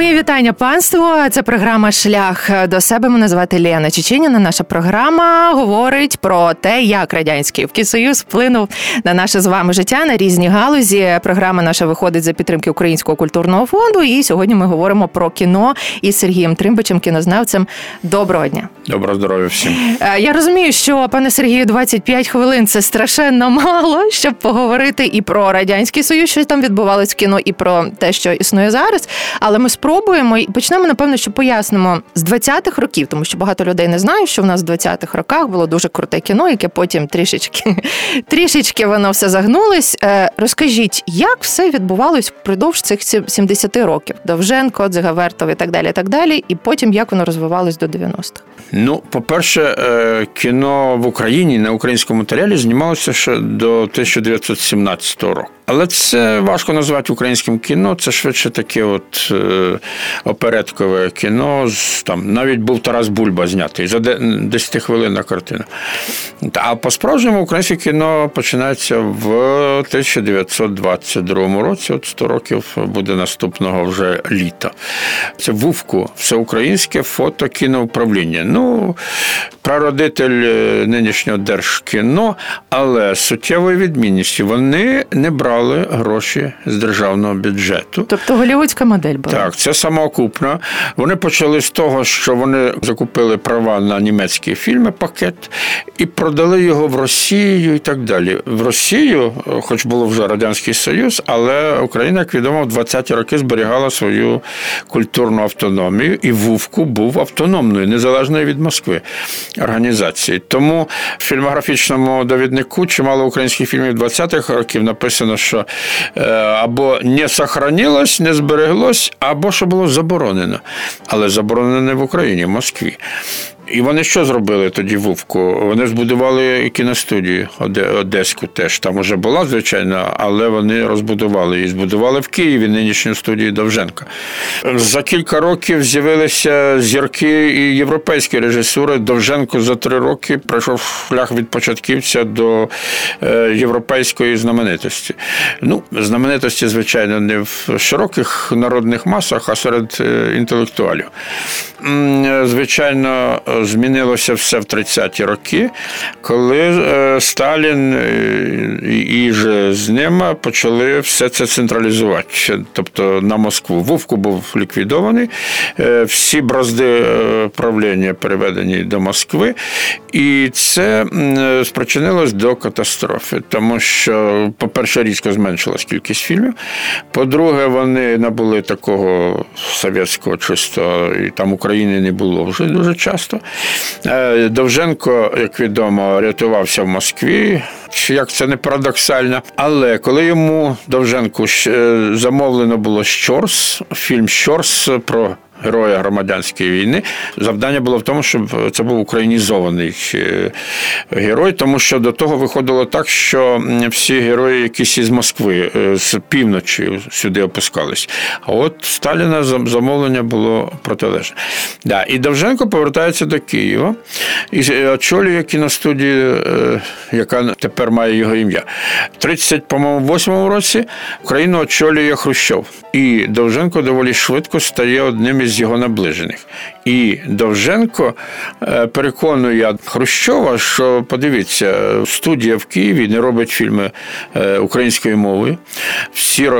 Моє вітання панство. Це програма Шлях до себе. Мене звати Лена Чеченіна. Наша програма говорить про те, як радянський Союз вплинув на наше з вами життя на різні галузі. Програма наша виходить за підтримки Українського культурного фонду. І сьогодні ми говоримо про кіно із Сергієм Тримбичем, кінознавцем. Доброго дня. Доброго здоров'я всім. Е, я розумію, що пане Сергію, 25 хвилин це страшенно мало, щоб поговорити і про радянський союз, що там відбувалось в кіно, і про те, що існує зараз. Але ми спробуємо і почнемо, напевно, що пояснимо з 20-х років, тому що багато людей не знають, що в нас в 20-х роках було дуже круте кіно, яке потім трішечки трішечки воно все загнулось. Е, розкажіть, як все відбувалось впродовж цих 70 років? Довженко, Дзигавертов і так далі, і так далі, і потім як воно розвивалось до 90-х? Ну, по-перше, е, кіно в Україні на українському матеріалі знімалося ще до 1917 року. Але це важко назвати українським кіно. Це швидше таке от е, опередкове кіно. Там навіть був Тарас Бульба знятий за 10 хвилинна картина. А по-справжньому українське кіно починається в 1922 році, от 100 років буде наступного вже літа. Це Вувку, всеукраїнське фото-кіноуправління. Ну, прародитель е, нинішнього держкіно, але суттєвою відмінністю вони не брали брали гроші з державного бюджету. Тобто голівудська модель була? Так, це самоокупно. Вони почали з того, що вони закупили права на німецькі фільми, пакет, і продали його в Росію і так далі. В Росію, хоч було вже Радянський Союз, але Україна, як відомо, в 20-ті роки зберігала свою культурну автономію, і Вувку був автономною, незалежною від Москви організації. Тому в фільмографічному довіднику чимало українських фільмів 20-х років написано, що е, або не сохранилось, не збереглось, або що було заборонено. Але заборонено не в Україні, в Москві. І вони що зробили тоді Вовку? Вони збудували кіностудію Одеську теж. Там вже була, звичайно, але вони розбудували і збудували в Києві нинішню студію Довженка. За кілька років з'явилися зірки і європейські режисури. Довженко за три роки пройшов шлях від початківця до е, європейської знаменитості. Ну, знаменитості, звичайно, не в широких народних масах, а серед е, інтелектуалів. Звичайно, змінилося все в 30-ті роки, коли е, Сталін е, і же з ним почали все це централізувати. Тобто на Москву. Вовку був ліквідований, е, всі бразди правління переведені до Москви, і це спричинилось до катастрофи, тому що, по-перше, різко зменшилась кількість фільмів. По-друге, вони набули такого совєтського чисто, і там України не було вже дуже часто. Е, Довженко, як відомо, рятувався в Москві. Як це не парадоксально, але коли йому Довженку е, замовлено було Щорс, фільм Щорс про героя громадянської війни. Завдання було в тому, щоб це був українізований е, герой, тому що до того виходило так, що всі герої якісь із Москви е, з півночі сюди опускались. А от Сталіна замовлення було протилежне. Да. І Довженко повертається до Києва і очолює кіностудію, е, яка тепер має його ім'я. В 38-му році Україну очолює Хрущов. І Довженко доволі швидко стає одним із з його наближених. І Довженко е, переконує Хрущова, що подивіться, студія в Києві не робить фільми е, українською мовою, всі е,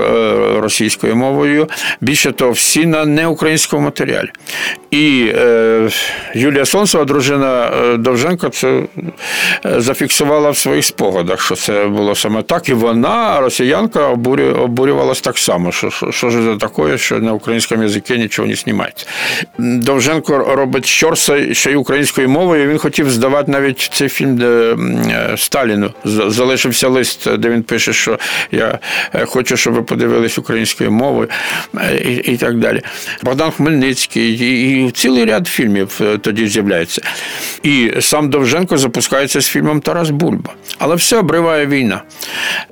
російською мовою. Більше того, всі на неукраїнському матеріалі. І Юлія Сонцева, дружина Довженко, це зафіксувала в своїх спогадах, що це було саме так. І вона, росіянка, обурювалася так само, що що ж це таке, що на українському язикі нічого не знімає знімають. Довженко робить Щорса ще й українською мовою. Він хотів здавати навіть цей фільм де е, Сталіну. Залишився лист, де він пише, що я е, хочу, щоб ви подивились українською мовою е, і і так далі. Богдан Хмельницький і, і цілий ряд фільмів тоді з'являється. І сам Довженко запускається з фільмом Тарас Бульба. Але все обриває війна.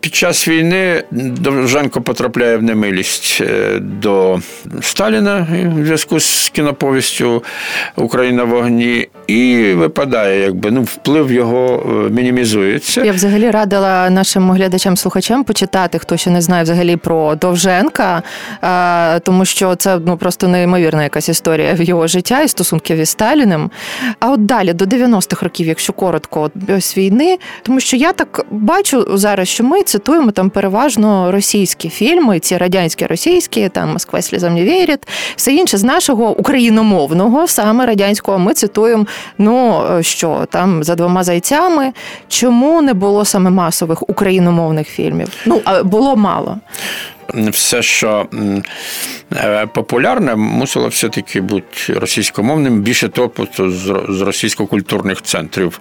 Під час війни Довженко потрапляє в немилість до Сталіна в зв'язку з кіноповістю Україна в вогні і випадає, якби ну вплив його е, мінімізується. Я взагалі радила нашим глядачам-слухачам почитати, хто ще не знає взагалі про Довженка, тому що це ну просто неймовірна якась історія в його життя і стосунків із Сталіним. А от далі до 90-х років, якщо коротко, ось війни, тому що я так бачу зараз, що ми цитуємо там переважно російські фільми, ці радянські російські, там Москва слізам не вірить, все інше з нашого україномовного, саме радянського, ми цитуємо. Ну що там за двома зайцями, чому не було саме масових україномовних фільмів? Ну було мало все, що е, популярне, мусило все-таки бути російськомовним, більше того, з російсько-культурних центрів.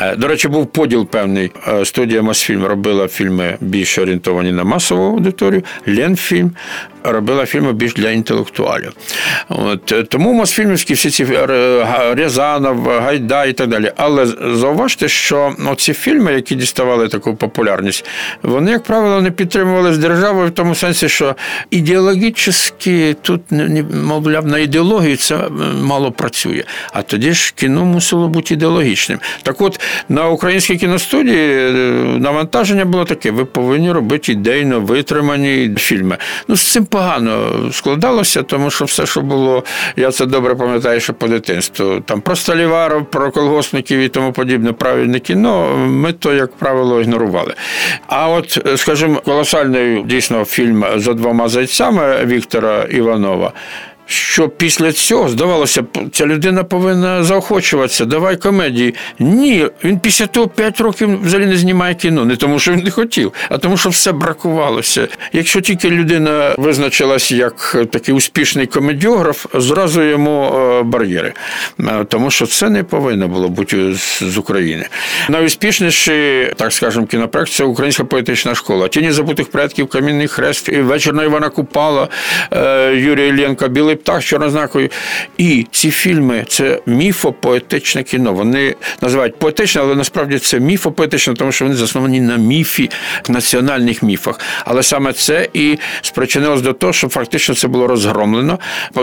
Е, до речі, був поділ певний. Е, студія Мосфільм робила фільми більш орієнтовані на масову аудиторію, Ленфільм робила фільми більш для інтелектуалів. От, Тому Мосфільмівські всі ці Рязанов, Гайда і так далі. Але зауважте, що ці фільми, які діставали таку популярність, вони, як правило, не підтримували державою в тому сенсі, що ідеологічно тут, мовляв, на ідеологію це мало працює. А тоді ж кіно мусило бути ідеологічним. Так от на українській кіностудії е, навантаження було таке: ви повинні робити ідейно витримані фільми. Ну, з цим погано складалося, тому що все, що було, я це добре пам'ятаю, що по дитинству. Там про Сталіваров, про колгоспників і тому подібне правильне кіно, ми то, як правило, ігнорували. А от, е, скажімо, колосальний дійсно фільм фільм за двома зайцями Віктора Іванова що після цього здавалося, ця людина повинна заохочуватися, давай комедії. Ні, він після того 5 років взагалі не знімає кіно. Не тому, що він не хотів, а тому, що все бракувалося. Якщо тільки людина визначилась як такий успішний комедіограф, зразу йому е, бар'єри. Е, тому що це не повинно було бути з України. Найуспішніший, так скажемо, кінопроект це українська поетична школа. Тіні забутих предків, Камінний хрест, вечір на Івана Купала, е, Юрій Іллєнко, Білий птах, чорнознакою. І ці фільми це міфопоетичне кіно. Вони називають поетичне, але насправді це міфопоетичне, тому що вони засновані на міфі, національних міфах. Але саме це і спричинилось до того, що фактично це було розгромлено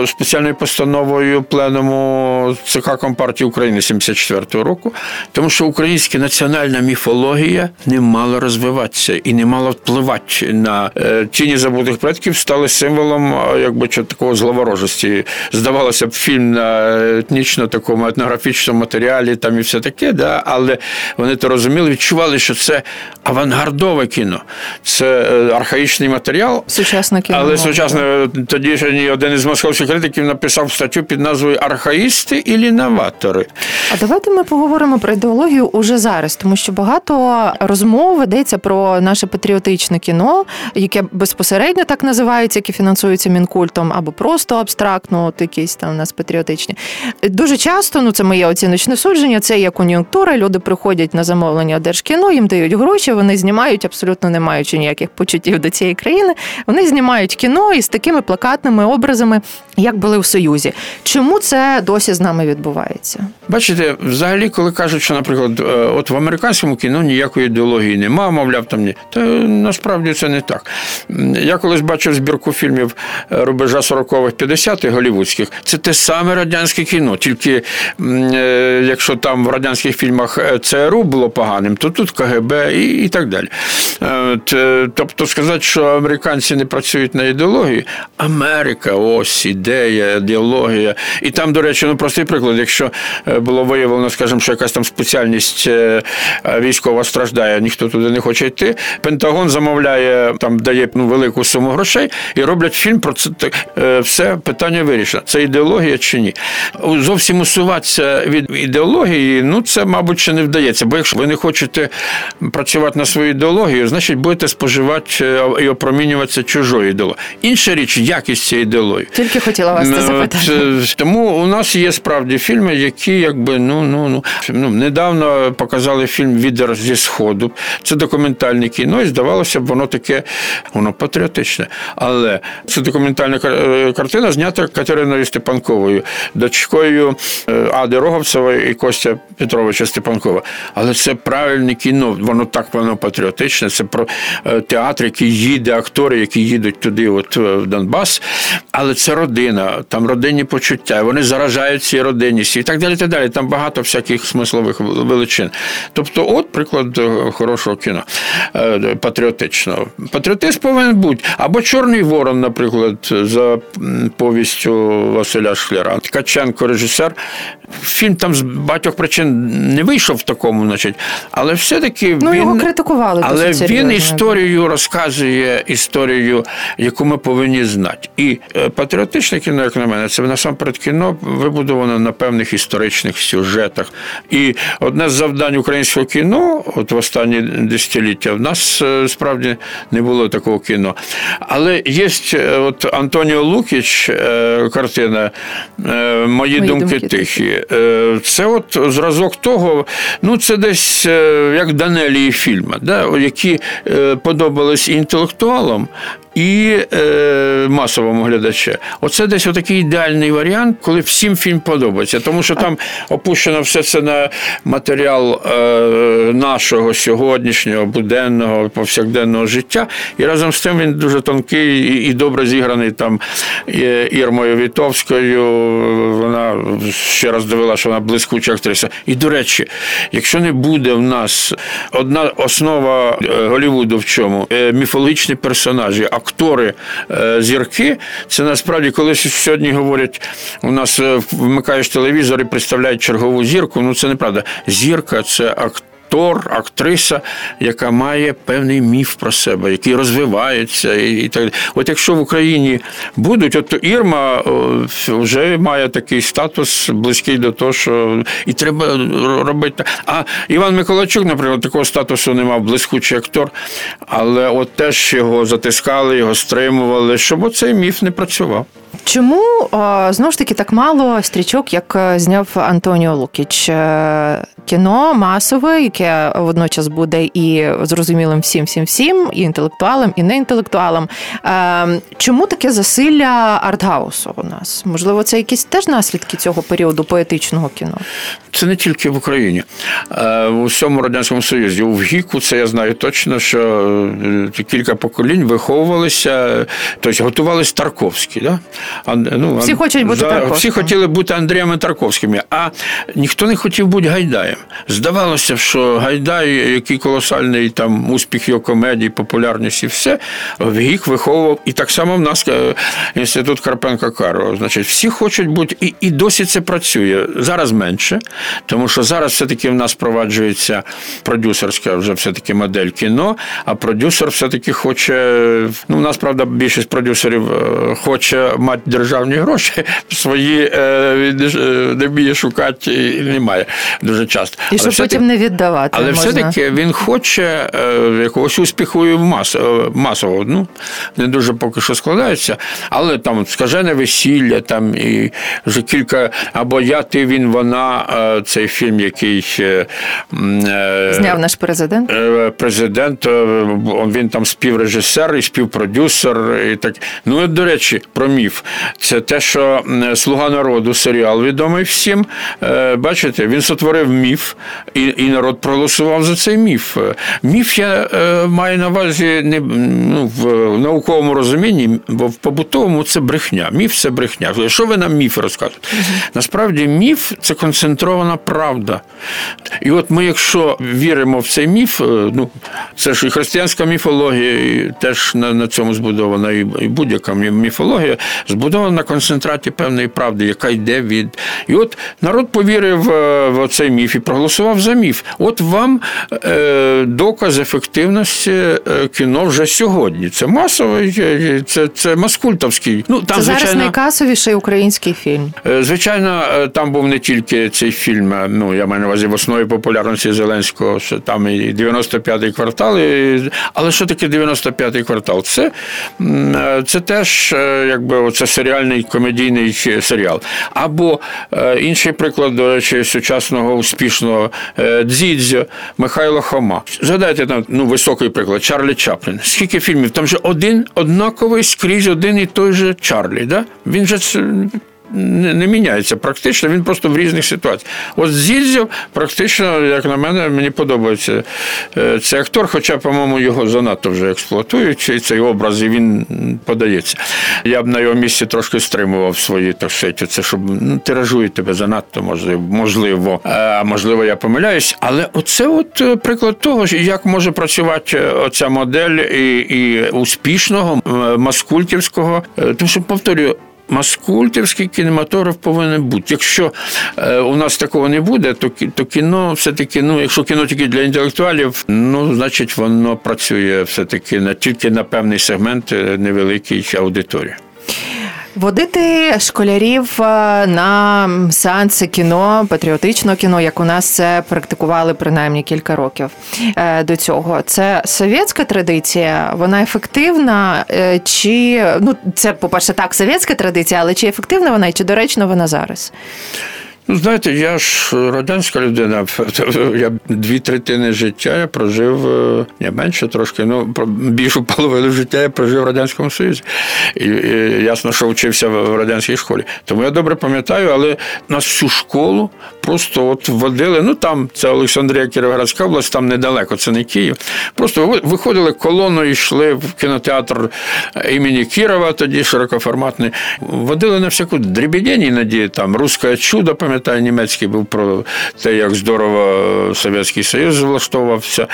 спеціальною постановою пленуму ЦК Компартії України 74-го року, тому що українська національна міфологія не мала розвиватися і не мала впливати на е, тіні забутих предків, стали символом якби такого зловорожа схожості. Здавалося б, фільм на етнічно такому етнографічному матеріалі, там і все таке, да? але вони то розуміли, відчували, що це авангардове кіно, це е, архаїчний матеріал. Сучасне кіно. Але сучасне тоді ж один із московських критиків написав статтю під назвою Архаїсти і лінаватори. А давайте ми поговоримо про ідеологію уже зараз, тому що багато розмов ведеться про наше патріотичне кіно, яке безпосередньо так називається, яке фінансується мінкультом, або просто абстрактно, от якісь там у нас патріотичні. Дуже часто, ну це моє оціночне судження, це є кон'юнктура. Люди приходять на замовлення Держкіно, їм дають гроші, вони знімають, абсолютно не маючи ніяких почуттів до цієї країни. Вони знімають кіно із такими плакатними образами, як були в Союзі. Чому це досі з нами відбувається? Бачите, взагалі, коли кажуть, що, наприклад, е, от в американському кіно ніякої ідеології немає, мовляв, там ні, то насправді це не так. Я колись бачив збірку фільмів е, рубежа 40-х, 50-х голівудських, це те саме радянське кіно. Тільки е, якщо там в радянських фільмах ЦРУ було поганим, то тут КГБ і, і так далі. Тобто сказати, що американці не працюють на ідеології, Америка, ось ідея, ідеологія. І там, до речі, ну простий приклад, якщо було виявлено, скажімо, що якась там спеціальність е, військова страждає, ніхто туди не хоче йти. Пентагон замовляє, там дає ну, велику суму грошей і роблять фільм про це е, все питання вирішено. Це ідеологія чи ні? Зовсім усуватися від ідеології, ну це, мабуть, ще не вдається. Бо якщо ви не хочете працювати на свою ідеологію, значить будете споживати е, і опромінюватися чужою ідеологією. Інша річ, якість цієї ідеології. Тільки хотіла вас це запитати. Тому у нас є справді фільми, які якби ну ну ну ну недавно показали фільм Відер зі Сходу. Це документальне кіно, і здавалося б, воно таке, воно патріотичне. Але це документальна е, картина знято Катериною Степанковою, дочкою е, Ади Роговцевої і Костя Петровича Степанкова. Але це правильне кіно, воно так воно патріотичне. Це про е, театр, який їде, актори, які їдуть туди, от в Донбас. Але це родина, там родинні почуття, вони заражають цій родинність і так далі. так далі. Там багато всяких смислових величин. Тобто, от приклад хорошого кіно патріотичного. Патріотизм повинен бути або Чорний Ворон, наприклад, за повістю Василя Шкляра. Ткаченко, режисер. Фільм там з багатьох причин не вийшов в такому, значить, але все-таки ну, він його критикували. Але він серйозно. історію розказує історію, яку ми повинні знати. І е, патріотичне кіно, як на мене, це насамперед кіно вибудовано на певних історичних сюжетах. І одне з завдань українського кіно, от в останні десятиліття, в нас е, справді не було такого кіно. Але є е, от Антоніо Лукіч, картина Мої, Мої думки, думки тихі. Це от зразок того, ну це десь як Данелії фільми, да, які подобались інтелектуалам, і е, масовому глядачу. Оце десь отакий ідеальний варіант, коли всім фільм подобається, тому що там опущено все це на матеріал е, нашого сьогоднішнього буденного повсякденного життя. І разом з тим він дуже тонкий і, і добре зіграний там Ірмою Вітовською. Вона ще раз довела, що вона блискуча актриса. І до речі, якщо не буде в нас одна основа е, Голівуду в чому е, міфологічні персонажі актори, е, зірки. Це насправді, коли сьогодні говорять, у нас е, вмикаєш телевізор і представляють чергову зірку. Ну це неправда. Зірка це актор актор, актриса, яка має певний міф про себе, який розвивається і так. От якщо в Україні будуть, от Ірма вже має такий статус близький до того, що і треба робити. А Іван Миколайчук, наприклад, такого статусу не мав блискучий актор, але от теж його затискали, його стримували, щоб оцей міф не працював. Чому знову ж таки так мало стрічок, як е, зняв Антоніо Лукіч? Е, кіно масове, яке водночас буде і зрозумілим всім, всім, всім, і інтелектуалам, і неінтелектуалам. Е, чому таке засилля артгаусу у нас? Можливо, це якісь теж наслідки цього періоду поетичного кіно? Це не тільки в Україні, у всьому радянському союзі. У ВГІКу це я знаю точно, що кілька поколінь виховувалися, тобто готувалися Тарковські. Да? Ну, Всі хочуть бути за, Всі хотіли бути Андріями Тарковськими, а ніхто не хотів бути Гайдаєм. Здавалося, що Гайдай, який колосальний там успіх його комедії, популярність і все, в гік виховував. І так само в нас е, інститут Карпенка Карова. Значить, всі хочуть бути, і і досі це працює. Зараз менше, тому що зараз все-таки в нас впроваджується продюсерська вже все-таки модель кіно, а продюсер все-таки хоче. Ну, у нас, правда, більшість продюсерів е, хоче мати державні гроші, свої е, е, не вміє шукати і немає дуже часто. І щоб потім не віддавати. Але можна. все-таки він хоче е, якогось успіху і масового. Ну, не дуже поки що складається, але там скажене весілля, там і вже кілька, або я, ти, він, вона, цей фільм, який зняв наш президент. Президент, він там співрежисер і співпродюсер. і так. Ну, до речі, про міф. Це те, що Слуга народу серіал відомий всім. Е, бачите, він сотворив міф, і і народ проголосував за цей міф. Міф я е, маю на увазі не ну, в науковому розумінні, бо в побутовому це брехня. Міф це брехня. Що ви нам міф розказуєте? Насправді, міф це концентрована правда. І от ми, якщо віримо в цей міф, е, ну це ж і християнська міфологія, і теж на на цьому збудована, і будь-яка міфологія збудована на концентраті певної правди, яка йде від. І от народ повірив е, в цей міф і проголосував за міф. От вам е, доказ ефективності е, кіно вже сьогодні. Це масовий, це це маскультовський. Ну там це зараз звичайно, найкасовіший український фільм. Звичайно, там був не тільки цей фільм. Ну я маю на увазі в основі популярності Зеленського, що там і 95-й квартал. І... Але що таке 95-й квартал? Це це теж якби оце серіальний комедійний серіал. Або інший приклад, до речі, сучасного успішного Дзідзьо Михайло Хома. Згадайте там ну, високий приклад Чарлі Чаплін. Скільки фільмів? Там же один однаковий скрізь один і той же Чарлі. Да? Він же не, не міняється практично, він просто в різних ситуаціях. От Зільзів практично, як на мене, мені подобається е, цей актор, хоча, по-моєму, його занадто вже експлуатують, і цей образ і він подається. Я б на його місці трошки стримував свої так сказати, це, щоб ну, тиражують тебе занадто, можливо, можливо, а можливо, я помиляюсь. Але оце от е, приклад того, як може працювати е, оця модель і, і успішного маскультівського, тому що повторюю. Маскультівський кінематограф повинен бути. Якщо е, у нас такого не буде, то то кіно все-таки, ну, якщо кіно тільки для інтелектуалів, ну значить воно працює все-таки не тільки на певний сегмент е, невеликій аудиторії. Водити школярів е, на сеанси кіно, патріотичного кіно, як у нас це практикували принаймні кілька років е, до цього. Це совєтська традиція, вона ефективна, е, чи ну це, по-перше, так, совєтська традиція, але чи ефективна вона і чи доречна вона зараз? Ну, знаєте, я ж радянська людина. Я дві третини життя я прожив е, не менше трошки, ну більшу половину життя я прожив в Радянському Союзі. І, і ясно, що вчився в радянській школі. Тому я добре пам'ятаю, але нас всю школу просто от водили. Ну там це Олександрія Кіровоградська область, там недалеко, це не Київ. Просто виходили колоною, йшли в кінотеатр імені Кірова, тоді широкоформатний. Водили на всяку дрібідень, іноді там «Русське чудо, пам'ятаю пам'ятаю, німецький був про те, як здорово Совєтський Союз влаштовувався.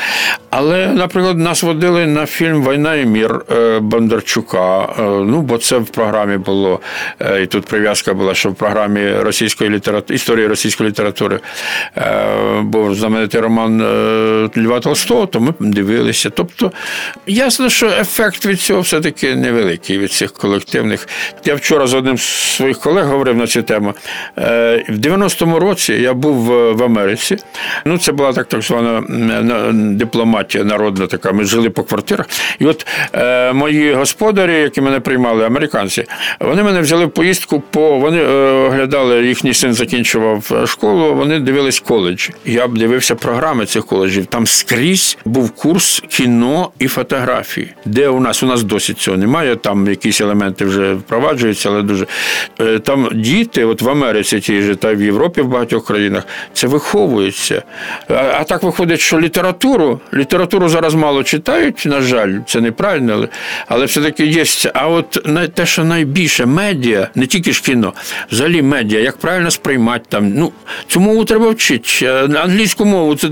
Але, наприклад, нас водили на фільм Війна і мір е, Бондарчука. Е, ну, бо це в програмі було, е, і тут прив'язка була, що в програмі російської літератури, історії російської літератури був знаменитий роман Льва Толстого, то ми дивилися. Тобто, ясно, що ефект від цього все-таки невеликий, від цих колективних. Я вчора з одним з своїх колег говорив на цю тему. В 90-му році я був в Америці. Ну, це була так так звана дипломатія народна така. Ми жили по квартирах. І от е, мої господарі, які мене приймали, американці, вони мене взяли в поїздку по вони е, оглядали, їхній син закінчував школу, вони дивились коледж. Я б дивився програми цих коледжів. Там скрізь був курс кіно і фотографії. Де у нас у нас досі цього немає. Там якісь елементи вже впроваджуються, але дуже е, там діти, от в Америці ті ж та в Європі в багатьох країнах, це виховується. А, а так виходить, що літературу літературу зараз мало читають, на жаль, це неправильно, але але все-таки є. А от те, що найбільше медіа, не тільки ж кіно, взагалі медіа, як правильно сприймати там. Ну, цю мову треба вчити. Англійську мову це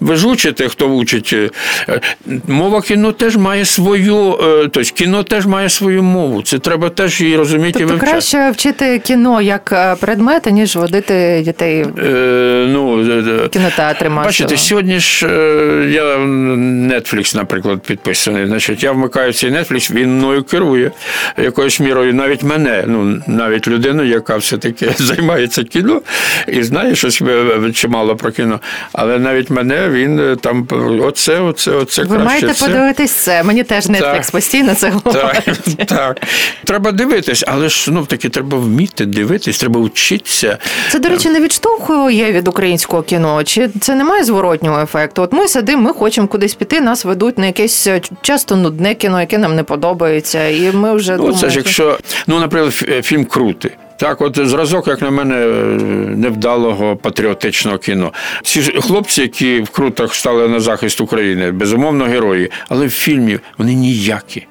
ви ж учите, хто вчить. Е, мова кіно теж має свою, е, тобто кіно теж має свою мову. Це треба теж її розуміти тобто і вивчати. краще вчити кіно як е, предмет, ніж водити дітей е, ну, кінотеатри масово. Бачите, сьогодні ж е, я Netflix, наприклад, підписаний. Значить, я вмикаю цей Netflix, він мною керує якоюсь мірою, навіть мене, ну навіть людину, яка все-таки займається кіно і знає щось чимало про кіно. Але навіть мене він е, там оце, оце, оце Ви краще. маєте все. подивитись це. Мені теж Netflix так, постійно це говорить. Так, так. Треба дивитись, але ж ну таки треба вміти дивитись, треба вчитися. Це, до речі, не відштовхує від українського кіно. Чи це не має зворотнього ефекту? От ми сидимо, ми хочемо кудись піти, нас ведуть на якесь е, часто нудне кіно, яке нам не подобається, і ми вже ну, думаємо... це ж якщо ну, наприклад, фільм крутий. Так, от зразок, як на мене, невдалого патріотичного кіно. Ці хлопці, які в крутах стали на захист України, безумовно, герої, але в фільмі вони ніякі.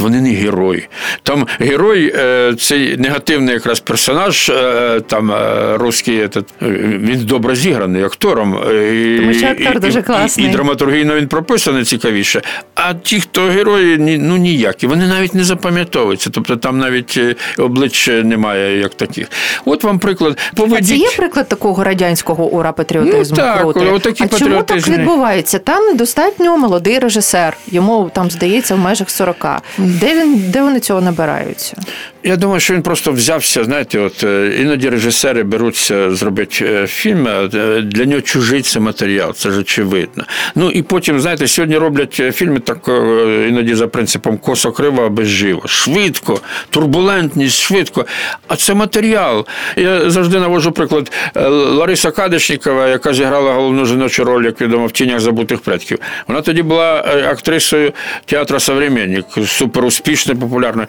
Вони не герої. Там герой, е, цей негативний якраз персонаж, е, там е, русський, він добре зіграний актором. Тому що актор дуже класний. І, і, і драматургійно він прописаний цікавіше. А ті, хто герої, ну ніякі, вони навіть не запам'ятовуються. Тобто там навіть обличчя немає як таких. От вам приклад. Поведіть... А це є приклад такого радянського ура патріотизму? Ну, так, отакі а чому так відбувається? Там недостатньо молодий режисер, йому там здається в межах 40. Де він де вони цього набираються? Я думаю, що він просто взявся. Знаєте, от е, іноді режисери беруться зробити е, фільм. Е, для нього чужий це матеріал, це ж очевидно. Ну і потім, знаєте, сьогодні роблять фільми так іноді за принципом косо криво, а без живо. Швидко, турбулентність, швидко. А це матеріал. Я завжди навожу приклад Лариса Кадишнікова, яка зіграла головну жіночу роль, як відомо, в тінях забутих предків. Вона тоді була актрисою театру «Современник», суперуспішна, популярна.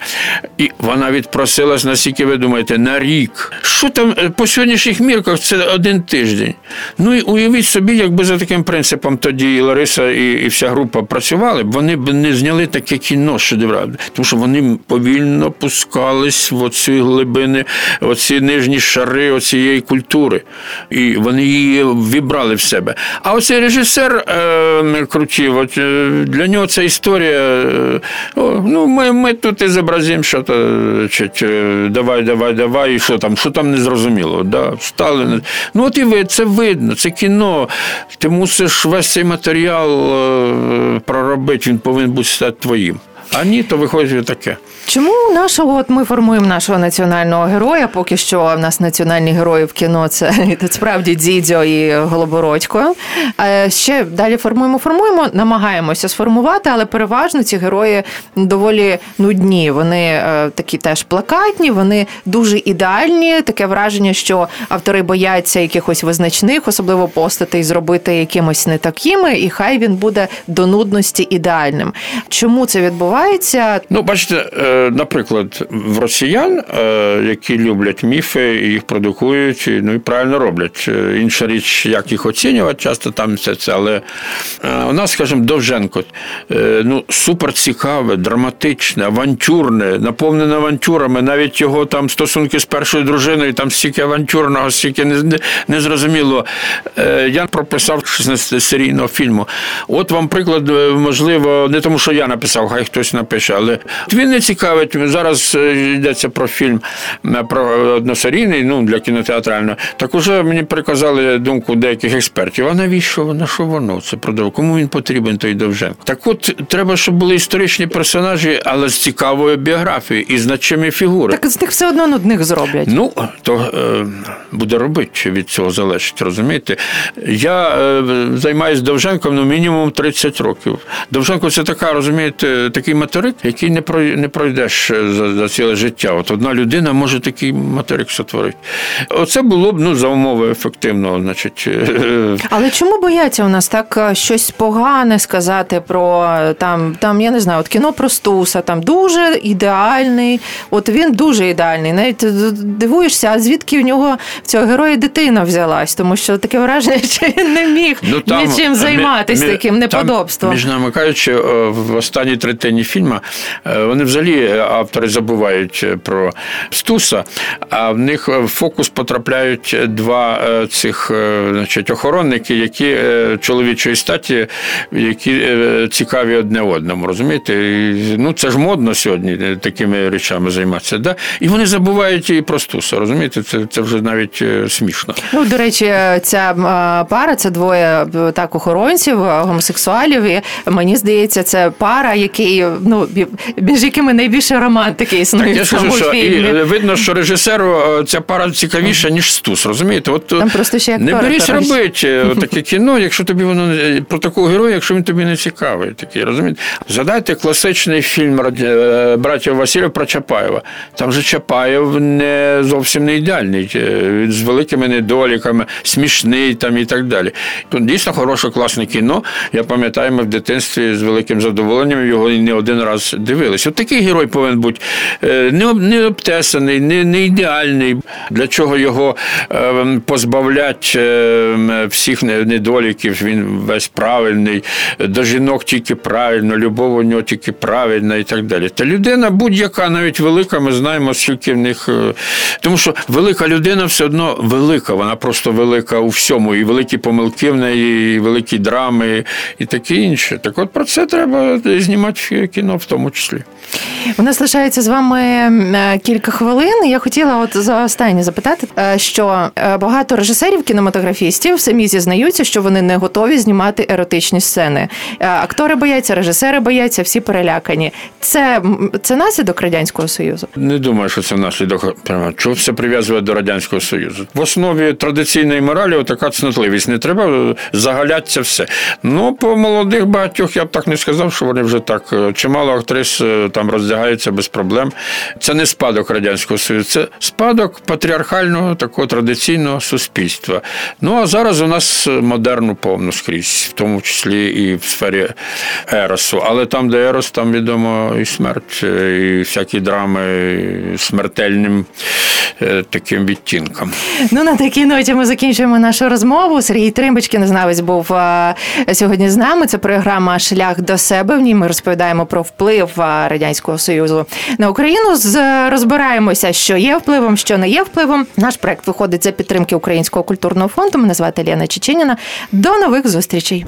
І вона від просилась, наскільки ви думаєте, на рік. Що там е, по сьогоднішніх мірках це один тиждень. Ну і уявіть собі, якби за таким принципом тоді і Лариса і і вся група працювали, б вони б не зняли таке кіно шедевральне. Тому що вони повільно пускались в оці глибини, оці нижні шари оцієї культури. І вони її вібрали в себе. А оцей режисер е, крутів, от, е, для нього ця історія. Е, о, ну, Ми ми тут і зобразимо, що то значить, е, давай, давай, давай, і що там, що там не. Да? Стали. Ну от і ви, це видно, це кіно. Ти мусиш весь цей матеріал е, проробити, він повинен бути стати твоїм. А ні, то виходить таке. Чому нашого от ми формуємо нашого національного героя? Поки що в нас національні герої в кіно це, справді Дідьо і Голобородько. Ще далі формуємо, формуємо, намагаємося сформувати, але переважно ці герої доволі нудні. Вони е, такі теж плакатні, вони дуже ідеальні. Таке враження, що автори бояться якихось визначних, особливо постатей, зробити якимось не такими, і хай він буде до нудності ідеальним. Чому це відбувається? Ну, бачите. Е, наприклад, в росіян, е, які люблять міфи, їх продукують, ну і правильно роблять. Е, інша річ, як їх оцінювати, часто там все це. Але у нас, скажімо, Довженко, ну, супер цікаве, драматичне, авантюрне, наповнене авантюрами, навіть його там стосунки з першою дружиною, там стільки авантюрного, стільки незрозуміло. Я прописав 16 серійного фільму. От вам приклад, можливо, не тому, що я написав, хай хтось напише, але він не цікавить. Зараз е, йдеться про фільм е, про односерійний, ну для кінотеатрального. Так уже мені приказали думку деяких експертів. А навіщо на що воно? Це продав? Кому він потрібен, той Довженко? Так от треба, щоб були історичні персонажі, але з цікавою біографією і значимі фігури. Так з них все одно нудних зроблять. Ну то е, буде робити чи від цього залежить, розумієте? Я е, займаюся Довженком ну, мінімум 30 років. Довженко це така, розумієте, такий материк, який не не пройдеш е, за, за ціле життя. От одна людина може такий материк сотворити. Оце було б ну, за умови ефективного. значить. Е, Але чому бояться у нас так е, щось погане сказати про там, там я не знаю, от кіно про Стуса, там дуже ідеальний, от він дуже ідеальний. Навіть дивуєшся, а звідки в нього в цього героя дитина взялась, тому що таке враження, що він не міг ну, там, нічим займатися таким неподобством. Там, між нами кажучи, в останній третині фільму вони взагалі автори забувають е, про Стуса, а в них в фокус потрапляють два е, цих е, значить, охоронники, які чоловічої статі, які цікаві одне одному. Розумієте? Ну це ж модно сьогодні такими речами займатися. Да? І вони забувають і про Стуса. Розумієте, це це вже навіть смішно. Ну, до речі, ця пара це двоє так охоронців, гомосексуалів. І мені здається, це пара, які ну між якими найбільше романтики існує. Так, в цьому що. І видно, що режисеру е, ця пара цікавіша, ніж Стус. Розумієте? От Там просто ще Не берись робити е, таке кіно, якщо тобі воно про такого героя, якщо він тобі не цікавий. Такий, розумієте? Згадайте класичний фільм е, братів Васильєв про Чапаєва. Там же Чапаєв не зовсім не ідеальний, він з великими недоліками, смішний там і так далі. Тут дійсно хороше, класне кіно. Я пам'ятаю, ми в дитинстві з великим задоволенням його не один раз дивилися. От такий герой повинен бути е, не обтесаний, не не ідеальний. Для чого його е, позбавлять е, всіх недоліків, він весь правильний, до жінок тільки правильно, любов у нього тільки правильна і так далі. Та людина будь-яка, навіть велика, ми знаємо, скільки в них. Тому що велика людина все одно велика, вона просто велика у всьому, і великі помилки в неї, і великі драми, і таке інше. Так от про це треба знімати кіно. в тому числі. У нас лишається з вами е, кілька хвилин. Я хотіла от за останнє запитати, е, що е, багато режисерів, кінематографістів самі зізнаються, що вони не готові знімати еротичні сцени. Актори бояться, режисери бояться, всі перелякані. Це це наслідок радянського союзу. Не думаю, що це наслідок прямо чого все прив'язує до радянського союзу. В основі традиційної моралі така цнотливість. Не треба загалятися все. Ну по молодих багатьох я б так не сказав, що вони вже так чимало актрис там роздягаються без проблем. Це не спадок радянського союзу, це спадок патріархального такого традиційного суспільства. Ну а зараз у нас модерну повну скрізь, в тому числі і в сфері еросу. Але там, де ерос, там відомо і смерть, і всякі драми смертельним е, таким відтінком. Ну на такій ноті ми закінчуємо нашу розмову. Сергій Тримбочкін, знавець, був е, сьогодні з нами. Це програма Шлях до себе. В ній ми розповідаємо про вплив е, радянського союзу на Україну. З розбираємося, що є впливом, що не є впливом. Наш проект виходить за підтримки Українського культурного фонду. Мене звати Лена Чеченіна. До нових зустрічей.